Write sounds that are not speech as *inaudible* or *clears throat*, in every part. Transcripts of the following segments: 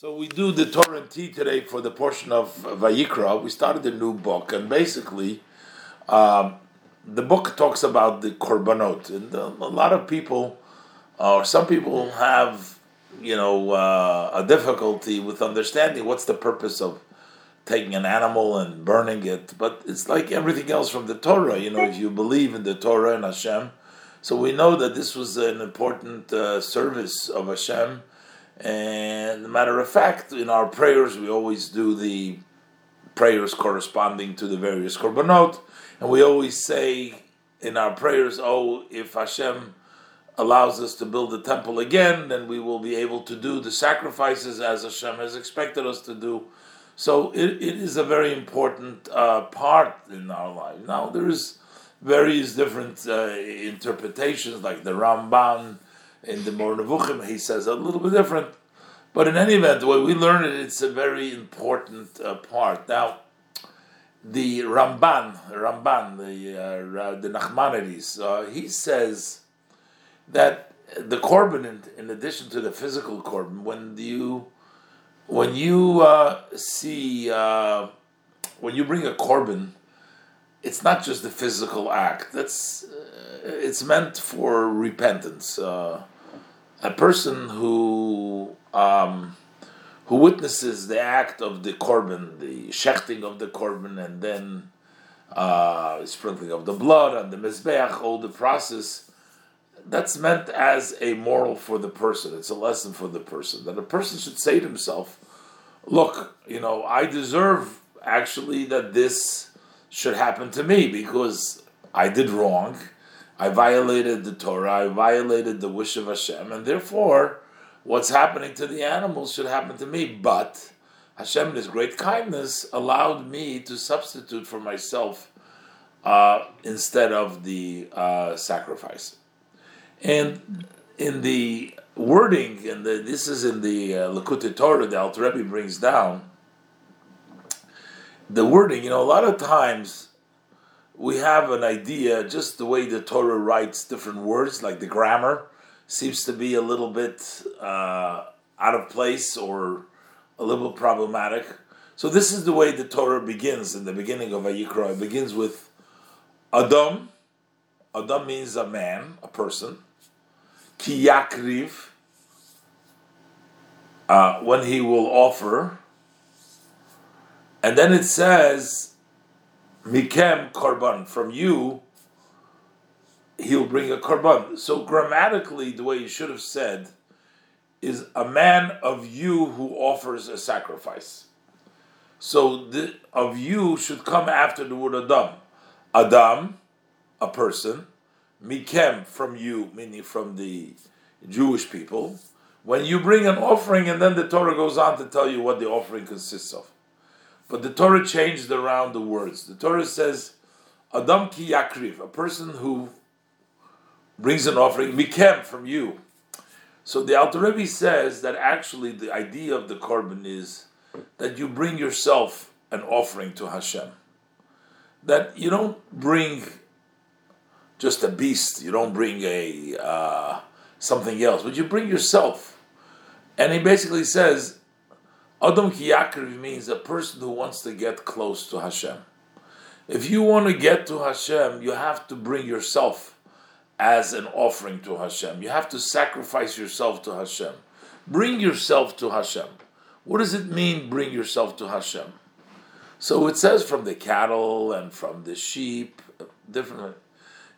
So we do the Torah and T today for the portion of Vayikra. We started a new book, and basically, um, the book talks about the korbanot, and a lot of people, or some people, have you know uh, a difficulty with understanding what's the purpose of taking an animal and burning it. But it's like everything else from the Torah. You know, if you believe in the Torah and Hashem, so we know that this was an important uh, service of Hashem and matter of fact, in our prayers, we always do the prayers corresponding to the various korbanot, and we always say in our prayers, "Oh, if Hashem allows us to build the temple again, then we will be able to do the sacrifices as Hashem has expected us to do." So it, it is a very important uh, part in our life. Now there is various different uh, interpretations, like the Rambam in the Moreh Nevuchim, he says a little bit different. But in any event, the way we learn it, it's a very important uh, part. Now, the Ramban, Ramban, the uh, the Nachmanides, uh, he says that the korban, in, in, addition to the physical korban, when you when you uh, see uh, when you bring a korban, it's not just the physical act. That's uh, it's meant for repentance. A person who um, who witnesses the act of the korban, the shechting of the korban, and then uh, sprinkling of the blood and the mizbeach, all the process. That's meant as a moral for the person. It's a lesson for the person that a person should say to himself, "Look, you know, I deserve actually that this should happen to me because I did wrong." I violated the Torah, I violated the wish of Hashem, and therefore, what's happening to the animals should happen to me. But Hashem, in His great kindness, allowed me to substitute for myself uh, instead of the uh, sacrifice. And in the wording, and this is in the uh, Torah, the Alter Rebbe brings down the wording. You know, a lot of times we have an idea, just the way the Torah writes different words, like the grammar seems to be a little bit uh, out of place or a little problematic. So this is the way the Torah begins in the beginning of Vayikra. It begins with Adam. Adam means a man, a person. Ki yakriv, uh, when he will offer. And then it says Mikem korban, from you, he'll bring a korban. So grammatically, the way you should have said is a man of you who offers a sacrifice. So the of you should come after the word Adam. Adam, a person, Mikem from you, meaning from the Jewish people. When you bring an offering, and then the Torah goes on to tell you what the offering consists of. But the Torah changed around the words. The Torah says, Adam ki yakriv, a person who brings an offering, mikem, from you. So the Alter Rebbe says that actually the idea of the korban is that you bring yourself an offering to Hashem. That you don't bring just a beast, you don't bring a uh, something else, but you bring yourself. And he basically says Adam Kiyakriv means a person who wants to get close to Hashem. If you want to get to Hashem, you have to bring yourself as an offering to Hashem. You have to sacrifice yourself to Hashem. Bring yourself to Hashem. What does it mean, bring yourself to Hashem? So it says from the cattle and from the sheep, different.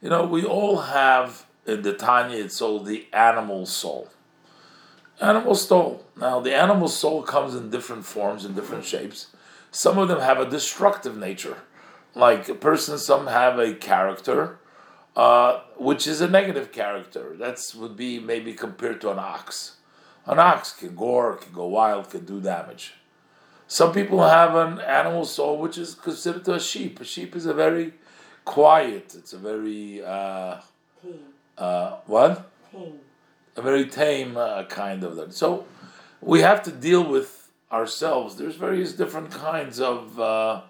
You know, we all have in the Tanya, it's all the animal soul animal soul. Now, the animal soul comes in different forms, in different shapes. Some of them have a destructive nature. Like a person, some have a character, uh, which is a negative character. That would be maybe compared to an ox. An ox can gore, can go wild, can do damage. Some people have an animal soul which is considered to a sheep. A sheep is a very quiet. It's a very uh, uh, what? Tame a very tame uh, kind of that. So we have to deal with ourselves. There's various different kinds of uh,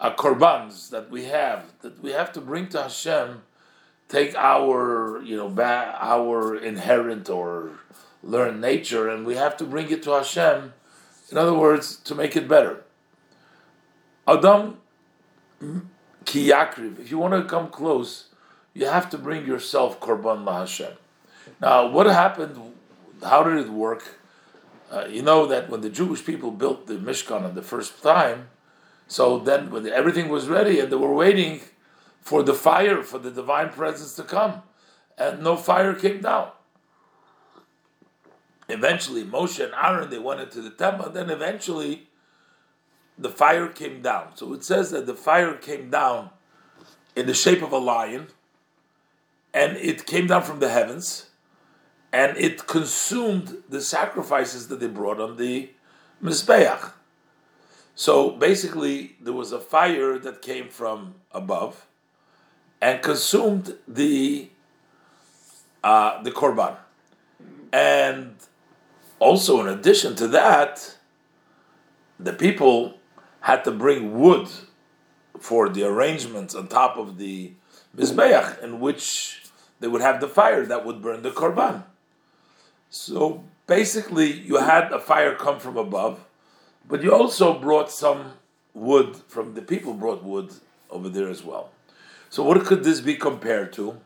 uh, korbans that we have that we have to bring to Hashem. Take our you know ba- our inherent or learned nature, and we have to bring it to Hashem In other words, to make it better. Adam kiyakriv. If you want to come close, you have to bring yourself korban lahashem. Now, what happened? How did it work? Uh, you know that when the Jewish people built the Mishkan on the first time, so then when everything was ready and they were waiting for the fire, for the divine presence to come, and no fire came down. Eventually, Moshe and Aaron they went into the temple. and Then eventually, the fire came down. So it says that the fire came down in the shape of a lion, and it came down from the heavens, and it consumed the sacrifices that they brought on the Mizbeach. So basically, there was a fire that came from above and consumed the uh, the korban, and also in addition to that, the people had to bring wood for the arrangements on top of the mizbeach, in which they would have the fire that would burn the korban. So basically, you had a fire come from above, but you also brought some wood from the people brought wood over there as well. So what could this be compared to?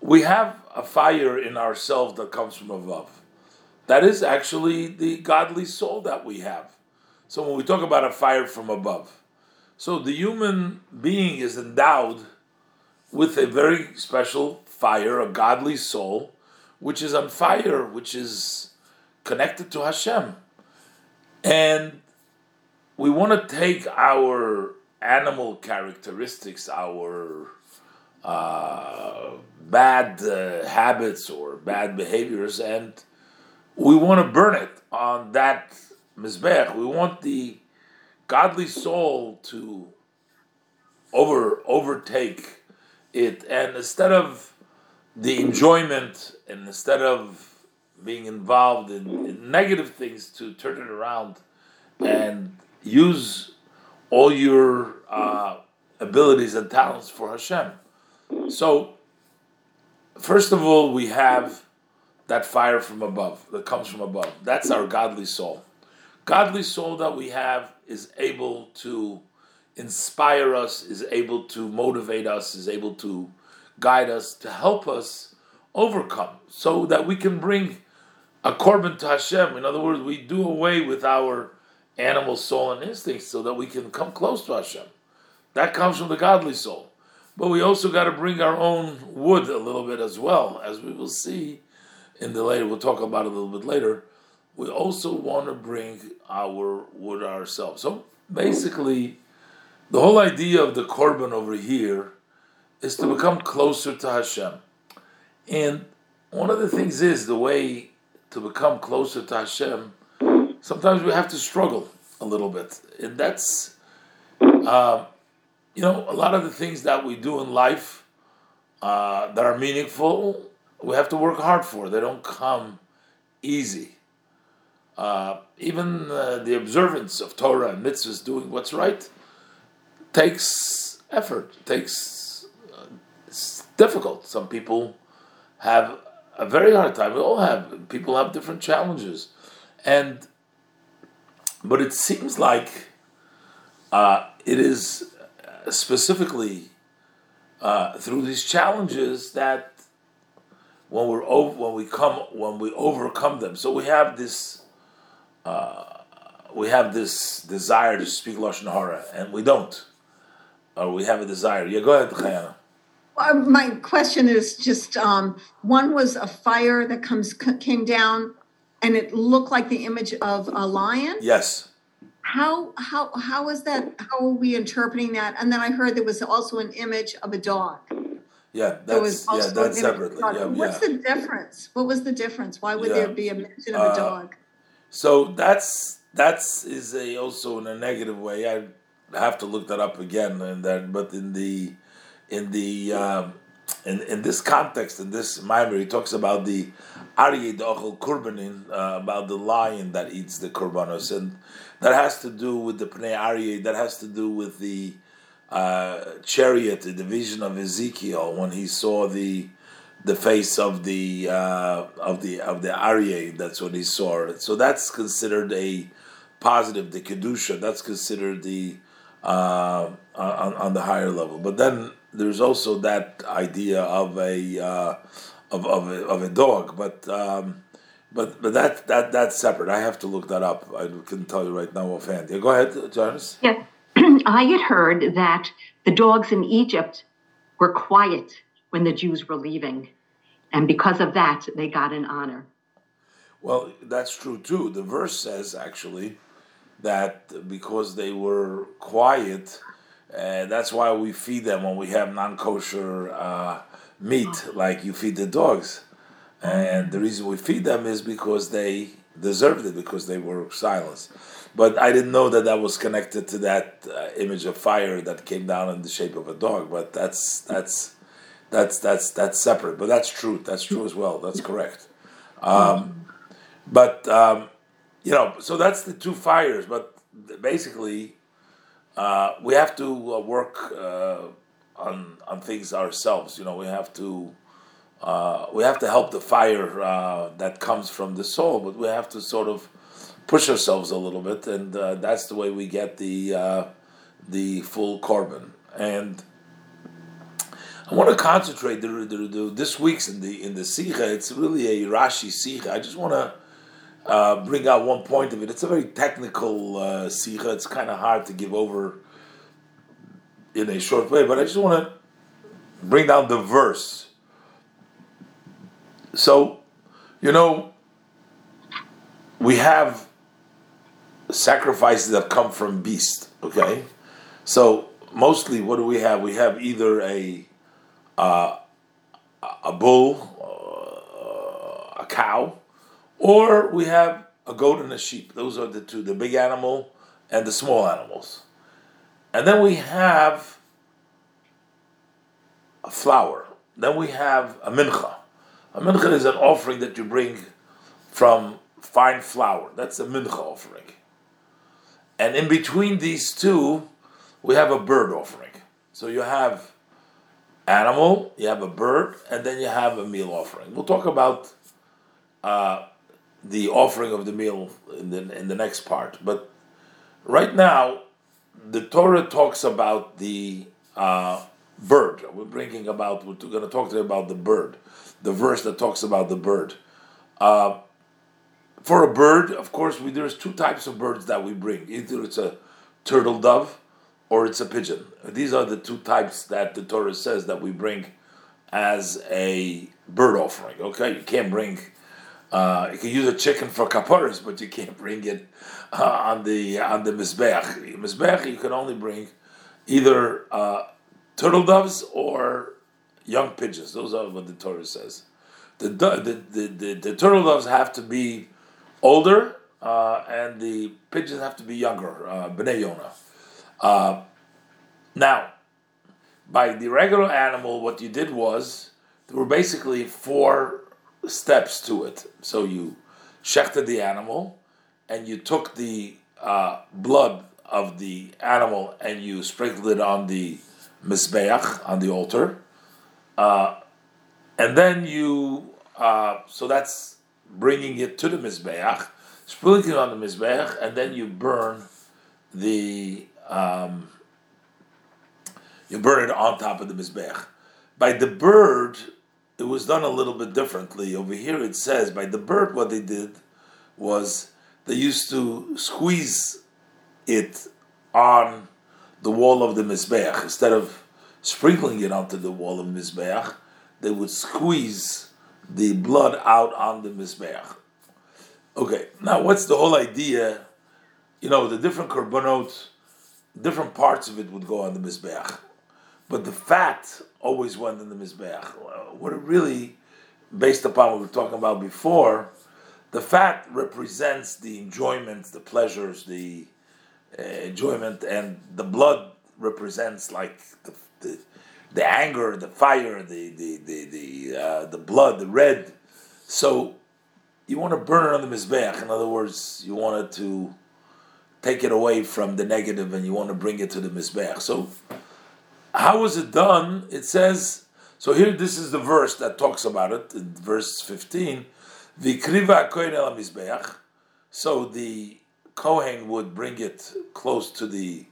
We have a fire in ourselves that comes from above. That is actually the godly soul that we have. So when we talk about a fire from above, so the human being is endowed with a very special fire, a godly soul, which is on fire, which is connected to Hashem. And we want to take our animal characteristics, our uh, bad uh, habits or bad behaviors, and we want to burn it on that mizbech. We want the godly soul to over overtake it, and instead of the enjoyment and instead of being involved in, in, negative things to turn it around and use all your uh, abilities and talents for Hashem. So, first of all, we have that fire from above that comes from above. That's our godly soul. Godly soul that we have is able to inspire us, is able to motivate us, is able to guide us, to help us overcome, so that we can bring a korban to Hashem. In other words, we do away with our animal soul and instincts so that we can come close to Hashem. That comes from the godly soul. But we also got to bring our own wood a little bit as well, as we will see in the later. We'll talk about it a little bit later. We also want to bring our wood ourselves. So basically, the whole idea of the korban over here is to become closer to Hashem. And one of the things is the way to become closer to Hashem, sometimes we have to struggle a little bit. And that's, uh, you know, a lot of the things that we do in life uh, that are meaningful, we have to work hard for. They don't come easy. Uh, even uh, the observance of Torah and mitzvahs, doing what's right, takes effort, takes it's difficult. Some people have a very hard time. We all have people have different challenges, and but it seems like uh, it is specifically uh, through these challenges that when we're over, when we come when we overcome them. So we have this. Uh, we have this desire to speak lashon hara, and we don't, or we have a desire. Yeah, go ahead, Chayana. Uh, my question is just um, one was a fire that comes came down, and it looked like the image of a lion. Yes. How how how is that? How are we interpreting that? And then I heard there was also an image of a dog. Yeah, that's yeah, that's separately. Yeah, What's yeah. the difference? What was the difference? Why would yeah. there be a mention of a uh, dog? So that's that's is a also in a negative way. I have to look that up again, and then but in the in the um, in, in this context, in this mimer, he talks about the Aryeh Ochel Kurbanin, uh, about the lion that eats the Kurbanos, and that has to do with the Pnei Aryeh, that has to do with the uh, chariot, the vision of Ezekiel when he saw the the face of the uh, of the of the Aryeh. That's what he saw. So that's considered a positive, the kedusha, that's considered the uh, on, on the higher level. But then there's also that idea of a uh, of, of a, of a dog, but. Um, but but that that that's separate. I have to look that up. I couldn't tell you right now offhand. Yeah, go ahead, Janice. Yeah, *clears throat* I had heard that the dogs in Egypt were quiet when the Jews were leaving, and because of that, they got an honor. Well, that's true too. The verse says actually that because they were quiet, uh, that's why we feed them when we have non-kosher uh, meat, like you feed the dogs. And the reason we feed them is because they deserved it, because they were silenced. But I didn't know that that was connected to that uh, image of fire that came down in the shape of a dog. But that's that's that's that's that's separate. But that's true. That's true as well. That's correct. Um, but um, you know, so that's the two fires. But basically, uh, we have to uh, work uh, on on things ourselves. You know, we have to uh, we have to help the fire uh, that comes from the soul, but we have to sort of push ourselves a little bit, and uh, that's the way we get the the full korban. And I want to concentrate the, the, the, this week's in the in the sikha. It's really a Rashi sikha. I just want to. Uh, bring out one point of it. It's a very technical uh, sikha. It's kind of hard to give over in a short way, but I just want to bring down the verse so, you know, we have sacrifices that come from beast. Okay, so mostly what do we have? We have either a uh, a bull, uh, a cow, or we have a goat and a sheep. Those are the two: the big animal and the small animals. And then we have a flour. Then we have a mincha. A mincha is an offering that you bring from fine flour. That's a mincha offering. And in between these two, we have a bird offering. So you have animal, you have a bird, and then you have a meal offering. We'll talk about uh, the offering of the meal in the, in the next part. But right now, the Torah talks about the uh, bird. We're bringing about, we're going to talk today about the bird the verse that talks about the bird. Uh, for a bird, of course, we, there's two types of birds that we bring. Either it's a turtle dove or it's a pigeon. These are the two types that the Torah says that we bring as a bird offering. Okay, you can't bring. Uh, you can use a chicken for kaparas, but you can't bring it uh, on the on the mizbeach. Mizbeach, you can only bring either uh, turtle doves or young pigeons. Those are what the Torah says. The the the, the, the turtle doves have to be older, uh, and the pigeons have to be younger. Uh, Bnei Yonah. Uh, now, by the regular animal, what you did was there were basically four steps to it. So you shechted the animal, and you took the uh, blood of the animal and you sprinkled it on the mizbeach on the altar uh, and then you, uh, so that's bringing it to the Mizbeach, sprinkling on the Mizbeach, and then you burn the, um, you burn it on top of the Mizbeach. By the bird, it was done a little bit differently. Over here it says, by the bird, what they did was they used to squeeze it on the wall of the Mizbeach instead of sprinkling it onto the wall of Mizbeach, they would squeeze the blood out on the Mizbeach. Okay, now what's the whole idea? You know, the different korbanot, different parts of it would go on the Mizbeach. But the fat always went in the Mizbeach. What it really, based upon what we were talking about before, the fat represents the enjoyment, the pleasures, the uh, enjoyment, and the blood represents like the the, the anger, the fire, the the the the, uh, the blood, the red. So you want to burn it on the mizbeach. In other words, you want it to take it away from the negative, and you want to bring it to the mizbeach. So how was it done? It says so. Here, this is the verse that talks about it. in verse fifteen, the kohen el mizbeach. So the Kohen would bring it close to the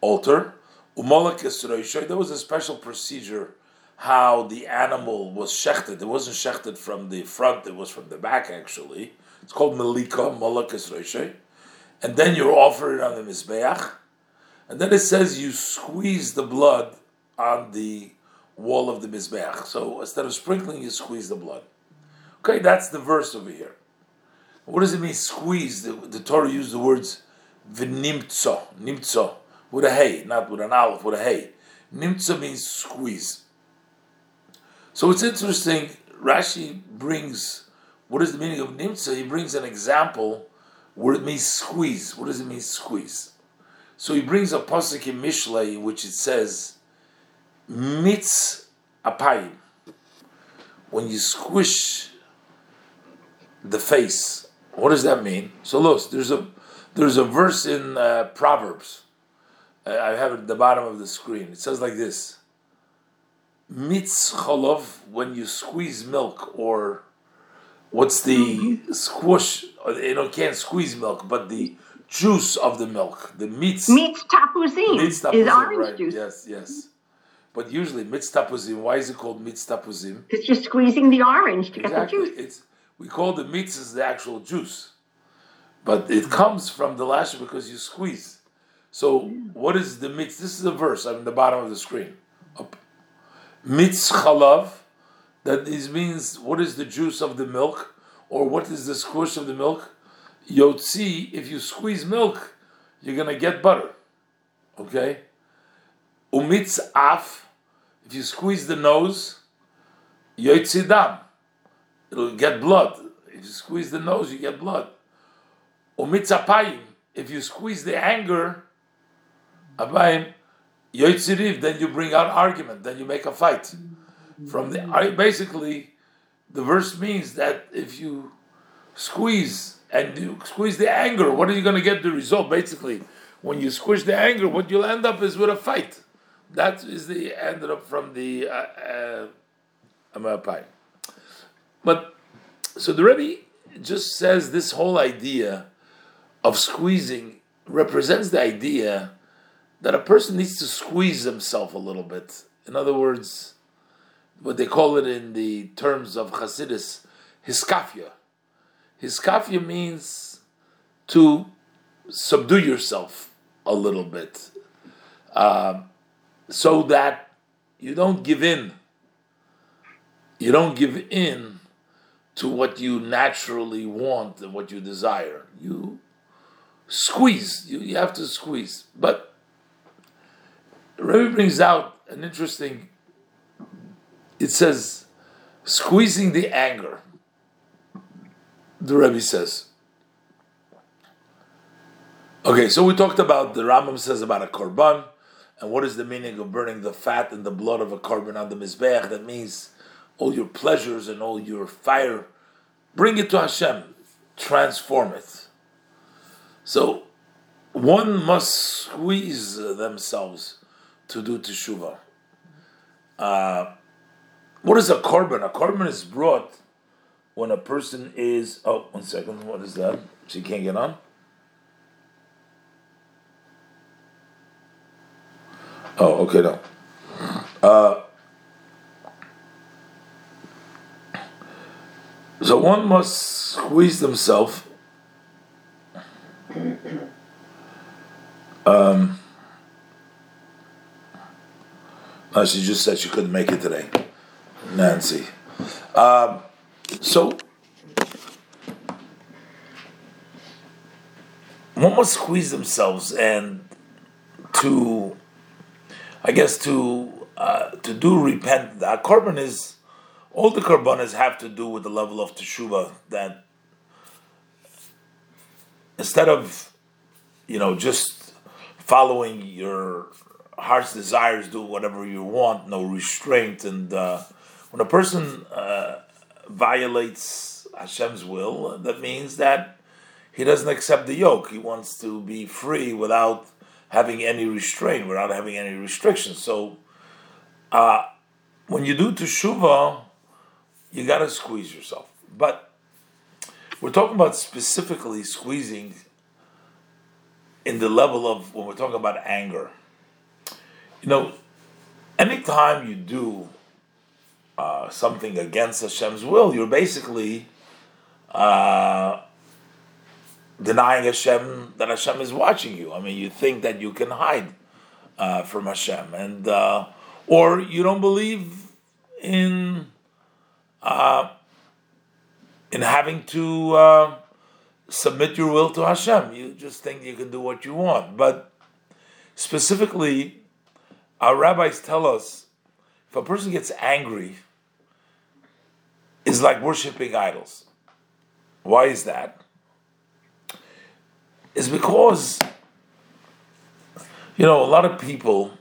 altar. There was a special procedure how the animal was shechted. It wasn't shechted from the front, it was from the back actually. It's called Melika, Roishay. And then you offer it on the Mizbeach. And then it says you squeeze the blood on the wall of the Mizbeach. So instead of sprinkling, you squeeze the blood. Okay, that's the verse over here. What does it mean, squeeze? The, the Torah used the words v'nimtzo, nimtzo, with a hay, not with an aleph, with a hay. Nimtzo means squeeze. So it's interesting, Rashi brings, what is the meaning of nimtzo? He brings an example where it means squeeze. What does it mean, squeeze? So he brings a pasuk in Mishlei, which it says, mitz apayim. When you squish the face, what does that mean? So look, there's a there's a verse in uh, Proverbs. I have it at the bottom of the screen. It says like this: Mitz cholov, when you squeeze milk, or what's the squish? You know, can't squeeze milk, but the juice of the milk, the mitz. Mitz tapuzim Mitz is orange right. juice. Yes, yes. But usually mitz tapuzim. Why is it called mitz tapuzim? Because you're squeezing the orange to Exactly. get the juice. It's we call the mitz is the actual juice, but it comes from the lash because you squeeze. So what is the mitz? This is a verse on the bottom of the screen. Up. Mitz chalav. That is means what is the juice of the milk, or what is the squish of the milk? Yotzi. If you squeeze milk, you're gonna get butter. Okay. Umitz af. If you squeeze the nose, yotzi dam it'll get blood. If you squeeze the nose, you get blood. Umitzapayim, if you squeeze the anger, abayim, yoitziriv, then you bring out argument, then you make a fight. From the basically, the verse means that if you squeeze and you squeeze the anger, what are you going to get the result? Basically, when you squish the anger, what you'll end up is with a fight. That is the ended up from the uh, uh, but so the Rebbe just says this whole idea of squeezing represents the idea that a person needs to squeeze himself a little bit. In other words, what they call it in the terms of Hasidus, hiskafia. Hiskafia means to subdue yourself a little bit, uh, so that you don't give in. You don't give in to what you naturally want and what you desire. You squeeze. You, you have to squeeze. But Rebbe brings out an interesting. It says, squeezing the anger. The Rebbe says. Okay, so we talked about the Rambam says about a korban, and what is the meaning of burning the fat and the blood of a korban on the mizbeach? That means all your pleasures and all your fire, bring it to Hashem, transform it. So one must squeeze themselves to do teshuvah. Uh, what is a korban? A korban is brought when a person is. Oh, one second. What is that? She can't get on. Oh, okay, no. Uh, So one must squeeze themselves. Um, she just said she couldn't make it today, Nancy. Um, so one must squeeze themselves and to, I guess, to uh, to do repent. The korban is all the karbanas have to do with the level of teshuva that instead of you know just following your heart's desires do whatever you want no restraint and uh, when a person uh, violates Hashem's will that means that he doesn't accept the yoke he wants to be free without having any restraint without having any restrictions so uh, when you do teshuva you got to squeeze yourself. But we're talking about specifically squeezing in the level of when we're talking about anger. You know, anytime you do uh, something against Hashem's will, you're basically uh, denying Hashem that Hashem is watching you. I mean, you think that you can hide uh, from Hashem, and uh, or you don't believe in uh, in having to uh, submit your will to Hashem. You just think you can do what you want. But specifically, our rabbis tell us if a person gets angry, is like worshiping idols. Why is that? Is because you know a lot of people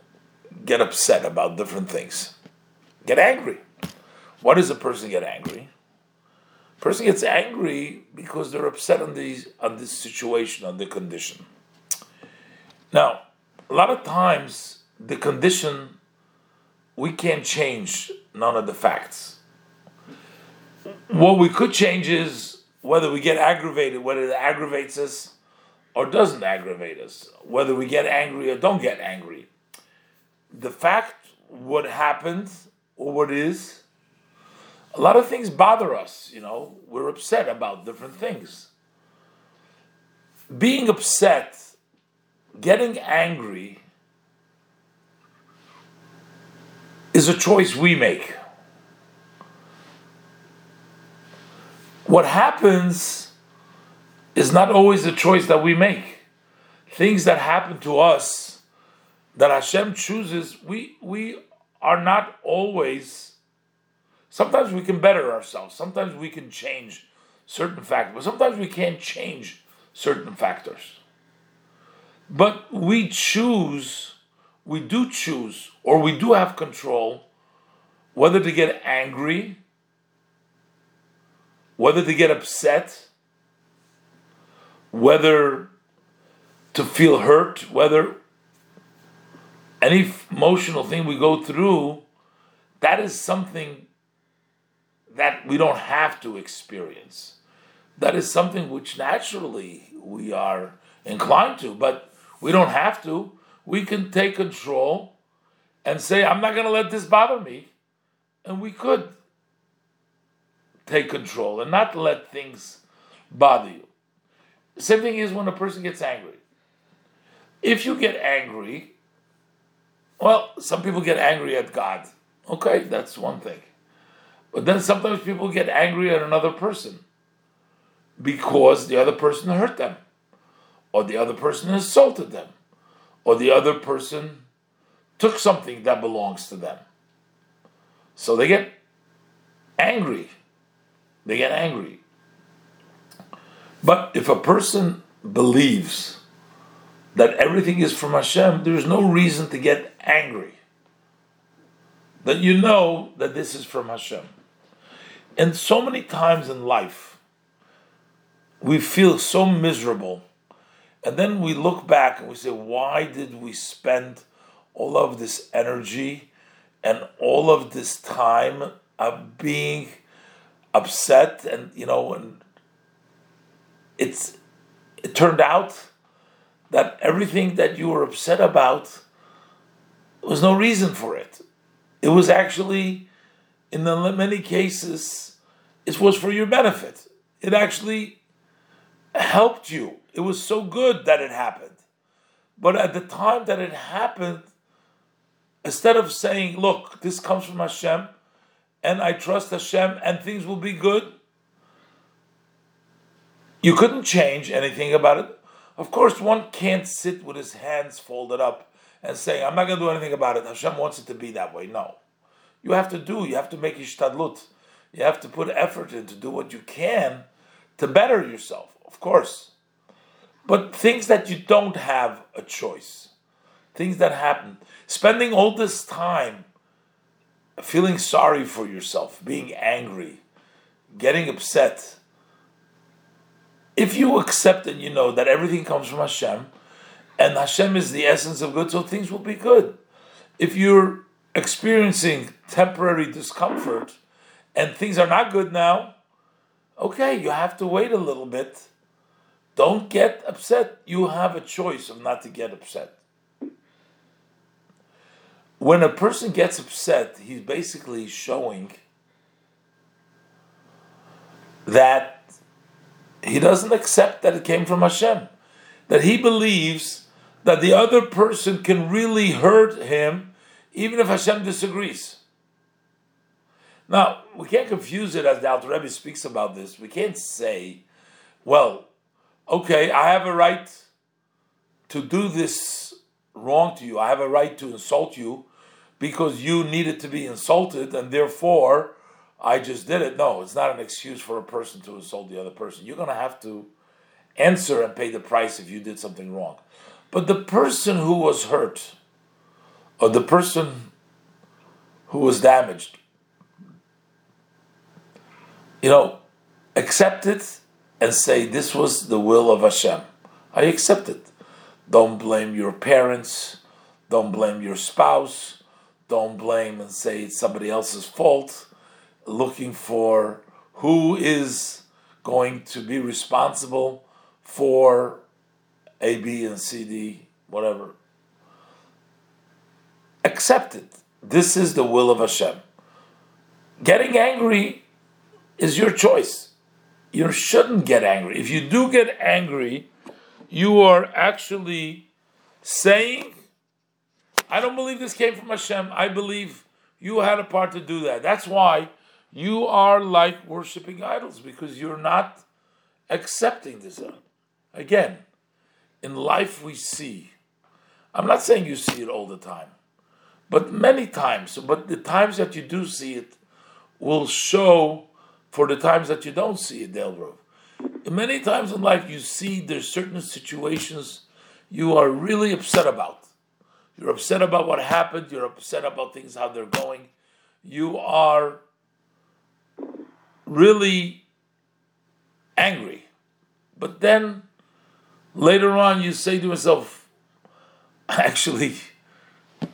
get upset about different things, get angry. Why does a person get angry? Person gets angry because they're upset on the on this situation, on the condition. Now, a lot of times the condition we can't change none of the facts. What we could change is whether we get aggravated, whether it aggravates us or doesn't aggravate us, whether we get angry or don't get angry. The fact, what happened or what is, a lot of things bother us, you know, we're upset about different things. Being upset, getting angry, is a choice we make. What happens is not always a choice that we make. Things that happen to us that Hashem chooses, we we are not always sometimes we can better ourselves, sometimes we can change certain factors, but sometimes we can't change certain factors. But we choose, we do choose, or we do have control whether to get angry, whether to get upset, whether to feel hurt, whether any emotional thing we go through, that is something that we don't have to experience. That is something which naturally we are inclined to, but we don't have to. We can take control and say, I'm not going to let this bother me. And we could take control and not let things bother you. Same thing is when a person gets angry. If you get angry, well, some people get angry at God. Okay, that's one thing. But then sometimes people get angry at another person because the other person hurt them, or the other person insulted them, or the other person took something that belongs to them. So they get angry. They get angry. But if a person believes that everything is from Hashem, there's no reason to get angry. That you know that this is from Hashem. And so many times in life, we feel so miserable. And then we look back and we say, why did we spend all of this energy and all of this time of being upset and, you know, and it's it turned out that everything that you were upset about was no reason for it. It was actually, in the many cases, it was for your benefit. It actually helped you. It was so good that it happened. But at the time that it happened, instead of saying, "Look, this comes from Hashem," and I trust Hashem, and things will be good, you couldn't change anything about it. Of course, one can't sit with his hands folded up and say, I'm not going to do anything about it. Hashem wants it to be that way. No. You have to do, you have to make ishtadlut. You have to put effort in to do what you can to better yourself, of course. But things that you don't have a choice, things that happen, spending all this time feeling sorry for yourself, being angry, getting upset, if you accept and you know that everything comes from Hashem, and Hashem is the essence of good, so things will be good. If you're experiencing temporary discomfort and things are not good now, okay, you have to wait a little bit, don't get upset. You have a choice of not to get upset. When a person gets upset, he's basically showing that he doesn't accept that it came from Hashem. That he believes that the other person can really hurt him even if Hashem disagrees. Now, we can't confuse it as the Alter Rebbe speaks about this. We can't say, well, okay, I have a right to do this wrong to you. I have a right to insult you because you needed to be insulted and therefore I just did it. No, it's not an excuse for a person to insult the other person. You're going to have to answer and pay the price if you did something wrong. But the person who was hurt, or the person who was damaged, you know, accept it and say, This was the will of Hashem. I accept it. Don't blame your parents. Don't blame your spouse. Don't blame and say it's somebody else's fault looking for who is going to be responsible for A, B, and C, D, whatever. Accept it. This is the will of Hashem. Getting angry is your choice. You shouldn't get angry. If you do get angry, you are actually saying, I don't believe this came from Hashem. I believe you had a part to do that. That's why you are like worshiping idols because you're not accepting this. Again, in life we see, I'm not saying you see it all the time, but many times, but the times that you do see it will show for the times that you don't see it, Delgrove. Many times in life you see there's certain situations you are really upset about. You're upset about what happened, you're upset about things, how they're going. You are really angry. But then later on, you say to yourself, *laughs* actually,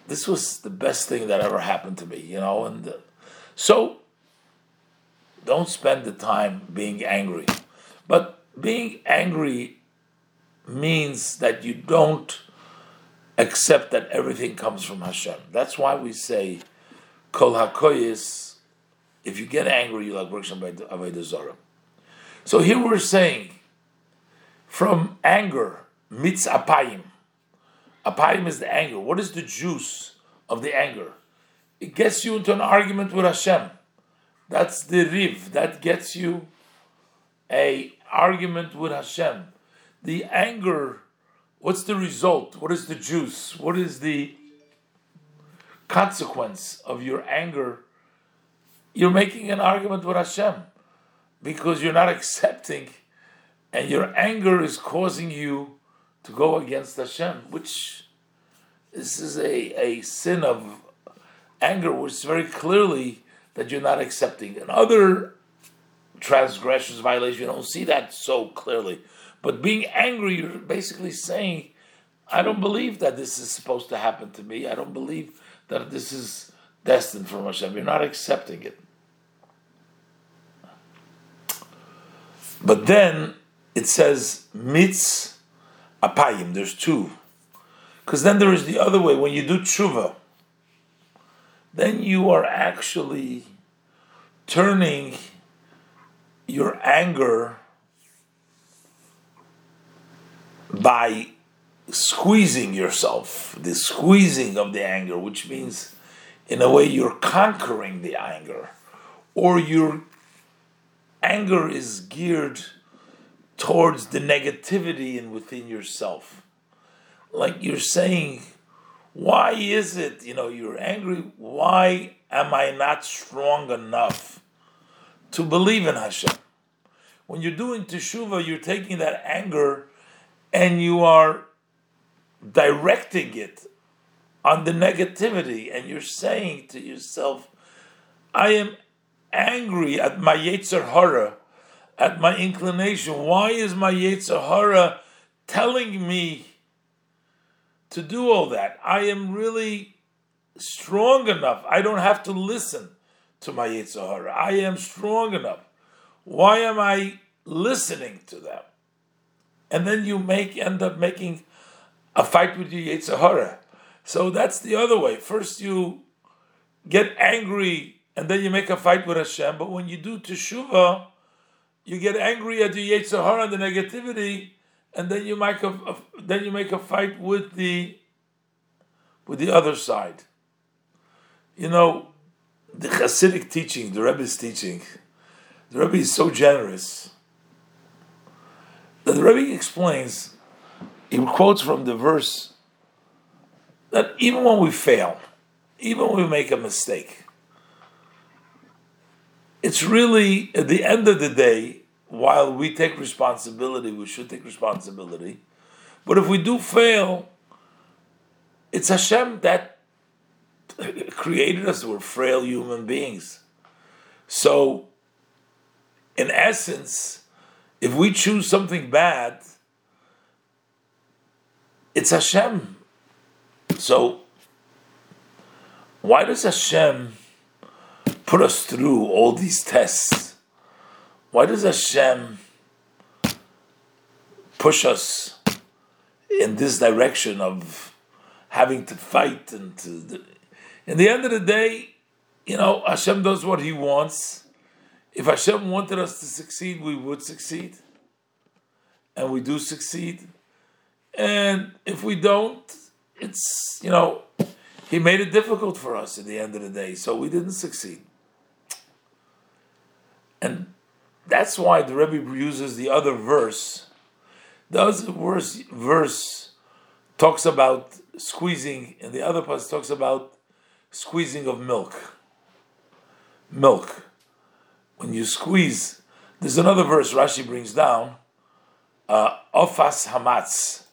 this was the best thing that ever happened to me, you know? And uh, so don't spend the time being angry. But being angry means that you don't accept that everything comes from Hashem. That's why we say, Kol HaKoyis if you get angry, you like works by Avodah Zarah. So here we're saying, from anger, mitz apayim. Apayim is the anger. What is the juice of the anger? It gets you into an argument with Hashem. That's the riv. That gets you a argument with Hashem. The anger, what's the result? What is the juice? What is the consequence of your anger? you're making an argument with Hashem because you're not accepting, and your anger is causing you to go against Hashem, which this is a, a sin of anger, which is very clearly that you're not accepting. And other transgressions, violations, you don't see that so clearly. But being angry, you're basically saying, I don't believe that this is supposed to happen to me. I don't believe that this is destined from Hashem. You're not accepting it. But then it says mitz apayim. There's two, because then there is the other way. When you do tshuva, then you are actually turning your anger by squeezing yourself, the squeezing of the anger, which means in a way you're conquering the anger, or you're anger is geared towards the negativity in within yourself. Like you're saying, why is it, you know, you're angry? Why am I not strong enough to believe in Hashem? When you're doing teshuvah, you're taking that anger and you are directing it on the negativity, and you're saying to yourself, I am angry at my Yetzer Hara, at my inclination. Why is my Yetzer Hara telling me to do all that? I am really strong enough. I don't have to listen to my Yetzer Hara. I am strong enough. Why am I listening to them? And then you make end up making a fight with your Yetzer Hara. So that's the other way. First you get angry and then you make a fight with Hashem. But when you do teshuvah, you get angry at the Yetzer Hara and the negativity, and then you make a, a, then you make a fight with the with the other side. You know, the Hasidic teaching, the Rebbe's teaching, the Rebbe is so generous the Rebbe explains. He quotes from the verse that even when we fail, even when we make a mistake, it's really at the end of the day, while we take responsibility, we should take responsibility. But if we do fail, it's Hashem that created us. We're frail human beings. So, in essence, if we choose something bad, it's Hashem. So, why does Hashem put us through all these tests? Why does Hashem push us in this direction of having to fight and to? In the end of the day, you know, Hashem does what He wants. If Hashem wanted us to succeed, we would succeed, and we do succeed. And if we don't, it's you know, He made it difficult for us at the end of the day, so we didn't succeed. And that's why the Rebbe uses the other verse. The other verse, verse talks about squeezing, and the other part talks about squeezing of milk. Milk. When you squeeze, there's another verse Rashi brings down, uh, Ofas Hamatz.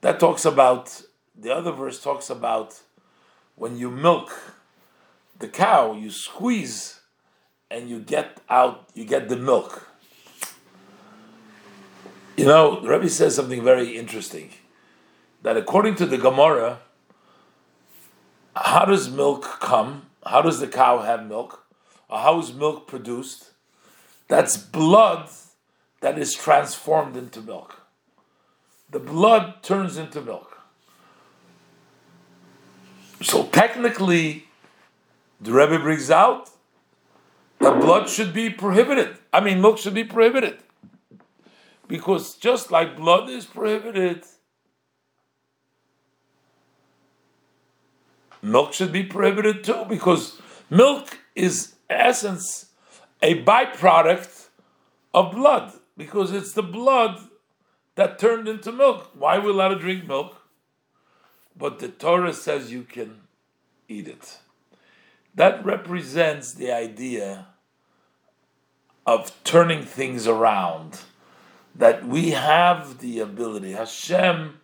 That talks about, the other verse talks about when you milk the cow, you squeeze and you get out, you get the milk. You know, Rebbe says something very interesting. That according to the Gemara, how does milk come? How does the cow have milk? Or how is milk produced? That's blood that is transformed into milk. The blood turns into milk. So technically, the Rebbe brings out that blood should be prohibited. I mean, milk should be prohibited. Because just like blood is prohibited, milk should be prohibited too, because milk is, essence, a byproduct of blood, because it's the blood that turned into milk. Why are we allowed to drink milk? But the Torah says you can eat it. That represents the idea of turning things around. That we have the ability. Hashem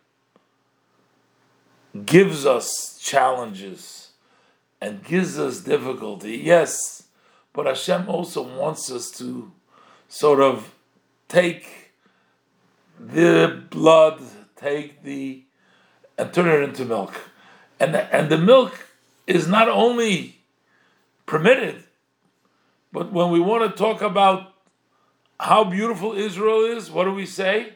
gives us challenges and gives us difficulty, yes, but Hashem also wants us to sort of take the blood, take the, and turn it into milk. And the, and the milk is not only permitted, but when we want to talk about how beautiful Israel is, what do we say?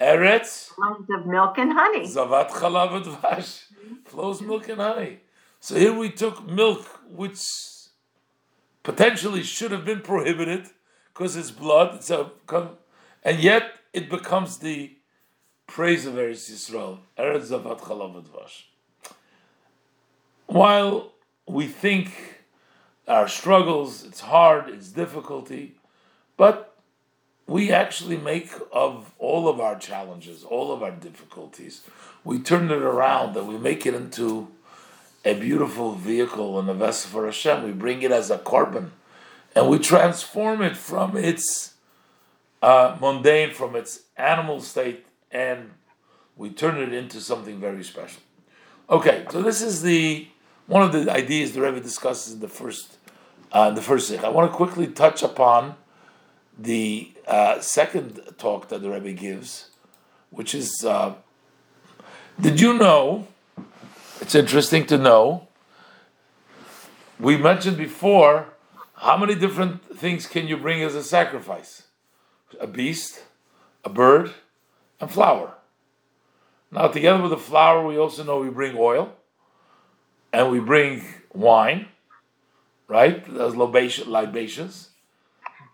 Eretz flows of milk and honey. Zavat chalav flows milk and honey. So here we took milk, which potentially should have been prohibited because it's blood. It's a, and yet it becomes the praise of Eretz Yisrael. Eretz Zavat chalav. While we think our struggles, it's hard, it's difficulty, but we actually make of all of our challenges, all of our difficulties, we turn it around and we make it into a beautiful vehicle and a vessel for Hashem. We bring it as a korban, and we transform it from its uh, mundane, from its animal state, and we turn it into something very special. Okay, so this is the one of the ideas the Rebbe discusses in the first uh, the first thing. I want to quickly touch upon the uh, second talk that the Rebbe gives, which is uh, Did you know? It's interesting to know. We mentioned before how many different things can you bring as a sacrifice? A beast, a bird, and flour. Now, together with the flour, we also know we bring oil and we bring wine, right? As libations.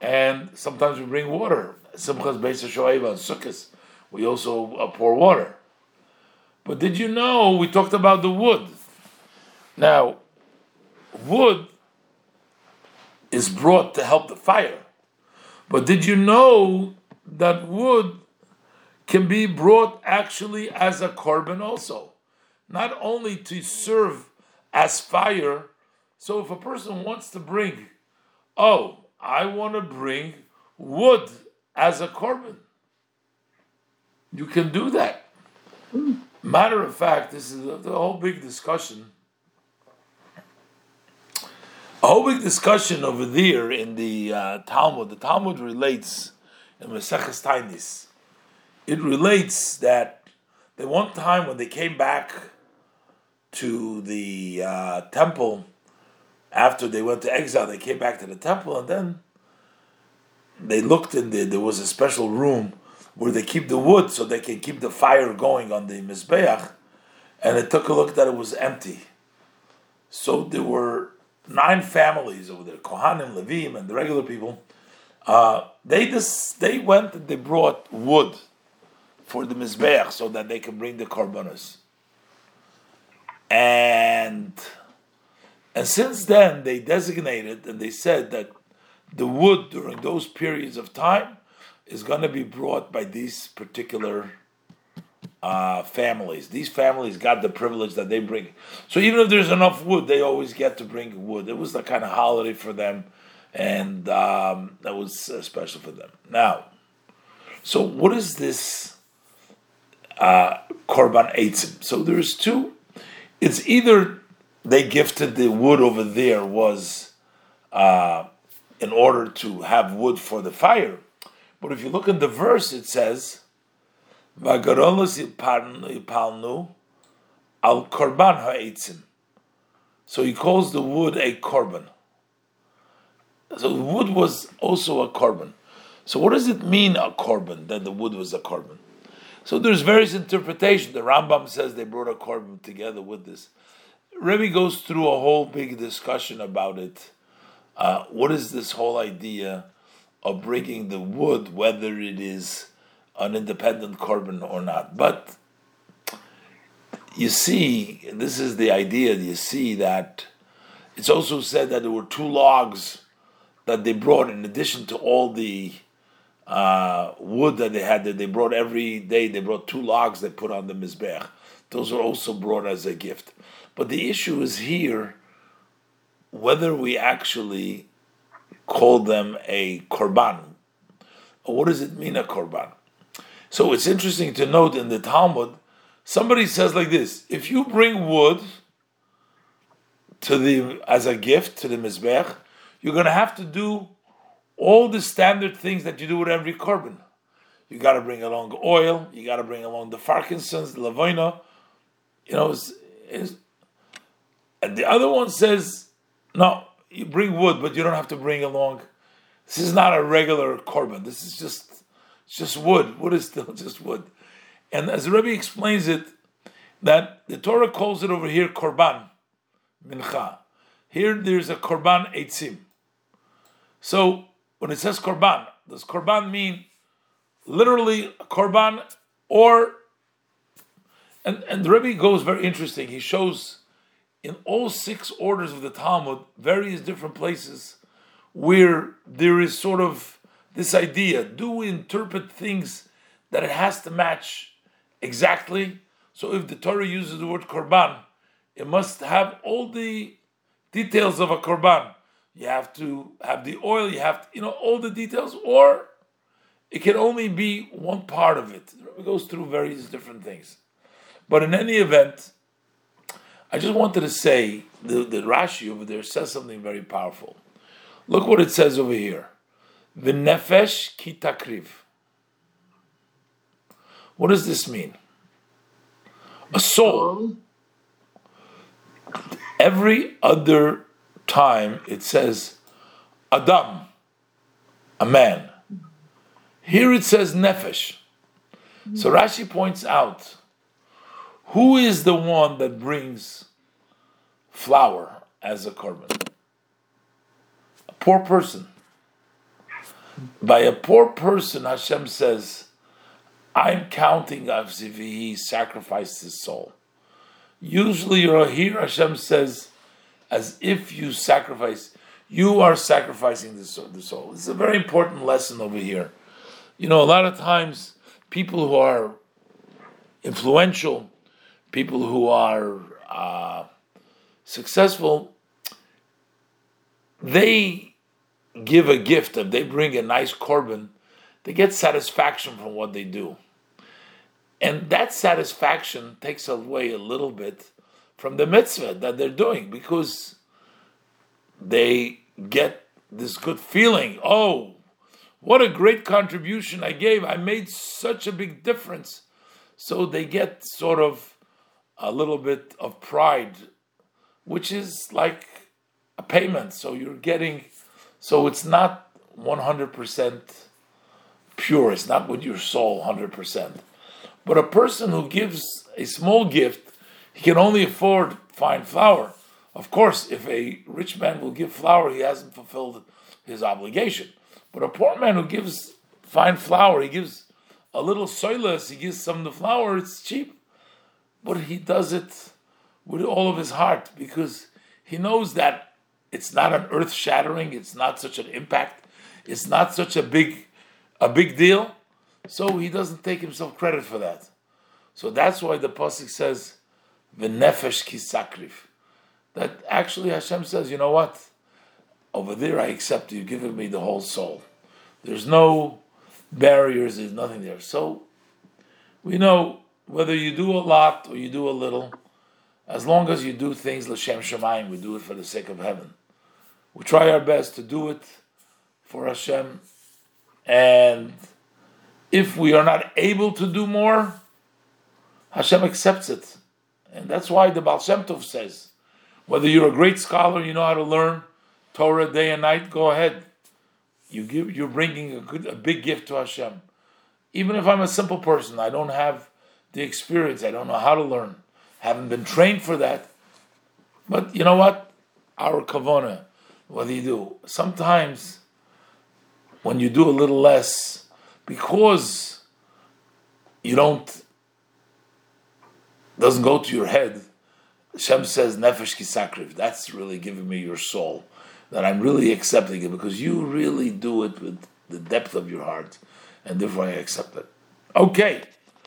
And sometimes we bring water. Simchas Beis Shoeva and Sukkot. We also uh, pour water. But did you know we talked about the wood? Now, wood is brought to help the fire. But did you know that wood can be brought actually as a korban also? Not only to serve as fire. So if a person wants to bring, oh, I want to bring wood as a korban, you can do that. Hmm. Matter of fact, this is the whole big discussion a whole big discussion over there in the uh, Talmud. The Talmud relates in Maseches Tainis. It relates that the one time when they came back to the uh, temple after they went to exile, they came back to the temple and then they looked in there. There was a special room where they keep the wood so they can keep the fire going on the mizbeach, and they took a look that it was empty. So there were nine families over there, Kohanim, Levim, and the regular people, uh, they just they went and they brought wood for the mizbeach so that they can bring the korbanos. And and since then they designated and they said that the wood during those periods of time is going to be brought by these particular uh, families. These families got the privilege that they bring. So even if there's enough wood, they always get to bring wood. It was the kind of holiday for them, and um, that was uh, special for them. Now, so what is this uh, korban eitzim? So there's two. It's either they gifted the wood over there was uh, in order to have wood for the fire, but if you look in the verse, it says Vagarolos yipalnu al korban. So he calls the wood a korban. So the wood was also a korban. So what does it mean a korban that the wood was a korban? So there's various interpretations. The Rambam says they brought a korban together with this. Rebbe goes through a whole big discussion about it. Uh, what is this whole idea of bringing the wood, whether it is an independent korban or not. But you see, this is the idea. You see that it's also said that there were two logs that they brought in addition to all the uh, wood that they had. That they brought every day. They brought two logs they put on the mizbech. Those were also brought as a gift. But the issue is here whether we actually call them a korban. What does it mean a korban? So it's interesting to note in the Talmud, somebody says like this: if you bring wood to the as a gift to the mizbech, you're going to have to do all the standard things that you do with every korban. You got to bring along oil. You got to bring along the frankincense, the lavoina. You know, it's, it's, and the other one says, no, you bring wood, but you don't have to bring along. This is not a regular korban. This is just just wood. Wood is still *laughs* just wood. And as the Rebbe explains it, that the Torah calls it over here korban, mincha. Here there's a korban eitzim. So when it says korban, does korban mean literally korban or and, and the Rebbe goes very interesting. He shows in all six orders of the Talmud various different places where there is sort of this idea? Do we interpret things that it has to match exactly? So if the Torah uses the word korban, it must have all the details of a korban. You have to have the oil, you have to, you know, all the details, or it can only be one part of it. It goes through various different things. But in any event, I just wanted to say the, the Rashi over there says something very powerful. Look what it says over here. The nefesh kitakriv. What does this mean? A soul. Every other time it says Adam, a man. Here it says nefesh. So Rashi points out who is the one that brings flour as a korban? A poor person. By a poor person, Hashem says, I'm counting as if he sacrificed his soul. Usually, you're here, Hashem says, as if you sacrifice, you are sacrificing the soul. It's a very important lesson over here. You know, a lot of times, people who are influential, people who are uh, successful, they give a gift, if they bring a nice korban, they get satisfaction from what they do. And that satisfaction takes away a little bit from the mitzvah that they're doing because they get this good feeling. Oh, what a great contribution I gave. I made such a big difference. So they get sort of a little bit of pride, which is like a payment. So you're getting, so it's not 100% pure. It's not with your soul 100%. But a person who gives a small gift, he can only afford fine flour. Of course, if a rich man will give flour, he hasn't fulfilled his obligation. But a poor man who gives fine flour, he gives a little soilus, he gives some of the flour, it's cheap. But he does it with all of his heart because he knows that it's not an earth shattering, it's not such an impact, it's not such a big a big deal. So he doesn't take himself credit for that. So that's why the pasuk says, "V'nefesh kisakrif." That actually Hashem says, you know what? Over there, I accept you. Given me the whole soul. There's no barriers. There's nothing there. So we know whether you do a lot or you do a little, as long as you do things l'shem shemayim, we do it for the sake of heaven. We try our best to do it for Hashem, and if we are not able to do more, Hashem accepts it. And that's why the Baal Shem Tov says, whether you're a great scholar, you know how to learn Torah day and night, go ahead. You give, you're bringing a, good, a big gift to Hashem. Even if I'm a simple person, I don't have the experience, I don't know how to learn, haven't been trained for that. But you know what? Our kavona, what do you do? Sometimes when you do a little less, because you don't doesn't go to your head. Hashem says nefesh kisakriv. That's really giving me your soul. That I'm really accepting it because you really do it with the depth of your heart, and therefore I accept it. Okay.